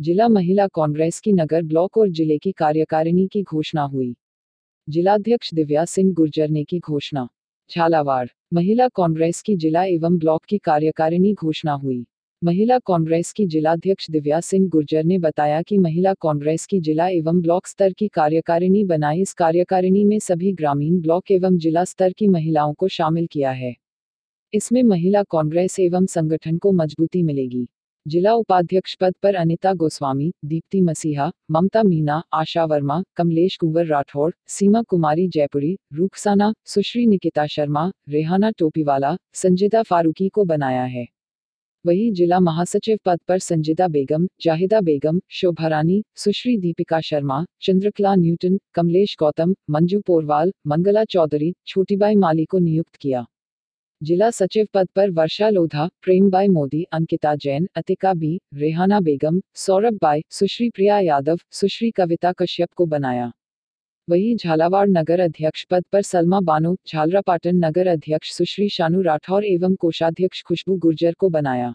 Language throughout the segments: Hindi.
जिला महिला कांग्रेस की नगर ब्लॉक और ज़िले की कार्यकारिणी की घोषणा हुई। जिलाध्यक्ष दिव्या सिंह गुर्जर ने की घोषणा। झालावाड़, महिला कांग्रेस की जिला एवं ब्लॉक की कार्यकारिणी घोषणा हुई। महिला कांग्रेस की जिलाध्यक्ष दिव्या सिंह गुर्जर ने बताया कि महिला कांग्रेस की जिला एवं ब्लॉक स्तर की कार्यकारिणी बनाई इस कार्यकारिणी में सभी ग्रामीण ब्लॉक एवं जिला स्तर की महिलाओं को शामिल किया है। इसमें महिला कांग्रेस एवं संगठन को मजबूती मिलेगी। जिला उपाध्यक्ष पद पर अनिता गोस्वामी, दीप्ति मसीहा, ममता मीना, आशा वर्मा, कमलेश कुंवर राठौड़ सीमा कुमारी जयपुरी, रुखसाना, सुश्री निकिता शर्मा, रेहाना टोपीवाला, संजिदा फारूकी को बनाया है। वही जिला महासचिव पद पर संजिदा बेगम, जाहिदा बेगम, शोभा रानी, सुश्री दीपिका शर्मा, चंद्रकला न्यूटन, कमलेश गौतम, मंजू पोरवाल, मंगला चौधरी, छोटीबाई माली को नियुक्त किया। जिला सचिव पद पर वर्षा लोधा प्रेमबाई मोदी, अंकिता जैन, अतिका बी, रेहाना बेगम, सौरभ बाई सुश्री प्रिया यादव, सुश्री कविता कश्यप को बनाया। वही झालावाड़ नगर अध्यक्ष पद पर सलमा बानो, झालरापाटन नगर अध्यक्ष सुश्री शानू राठौर एवं कोषाध्यक्ष खुशबू गुर्जर को बनाया।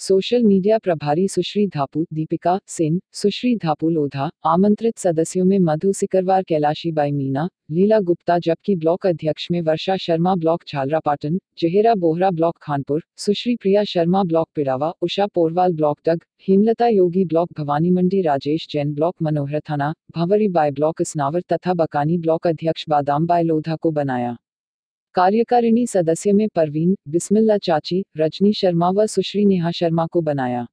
सोशल मीडिया प्रभारी सुश्री धापू, दीपिका सिंह सुश्री धापू लोधा, आमंत्रित सदस्यों में मधु सिकरवार, कैलाशी बाई मीना, लीला गुप्ता जबकि ब्लॉक अध्यक्ष में Varsha Sharma, block Jhalrapatan, Zehra Bohra, block Khanpur, Sushri Priya Sharma, block Pirawa Usha Porwal, block Dag, Hemlata Yogi, block Bhawani Mandi, Rajesh Jain, block Manohar Thana, Bhanwari Bai block इसनावर तथा बकानी ब्लॉक अध्यक्ष बादाम बाय लोधा को बनाया। कार्यकारिणी सदस्य में परवीन बिस्मिल्ला चाची रजनी शर्मा व सुश्री नेहा शर्मा को बनाया।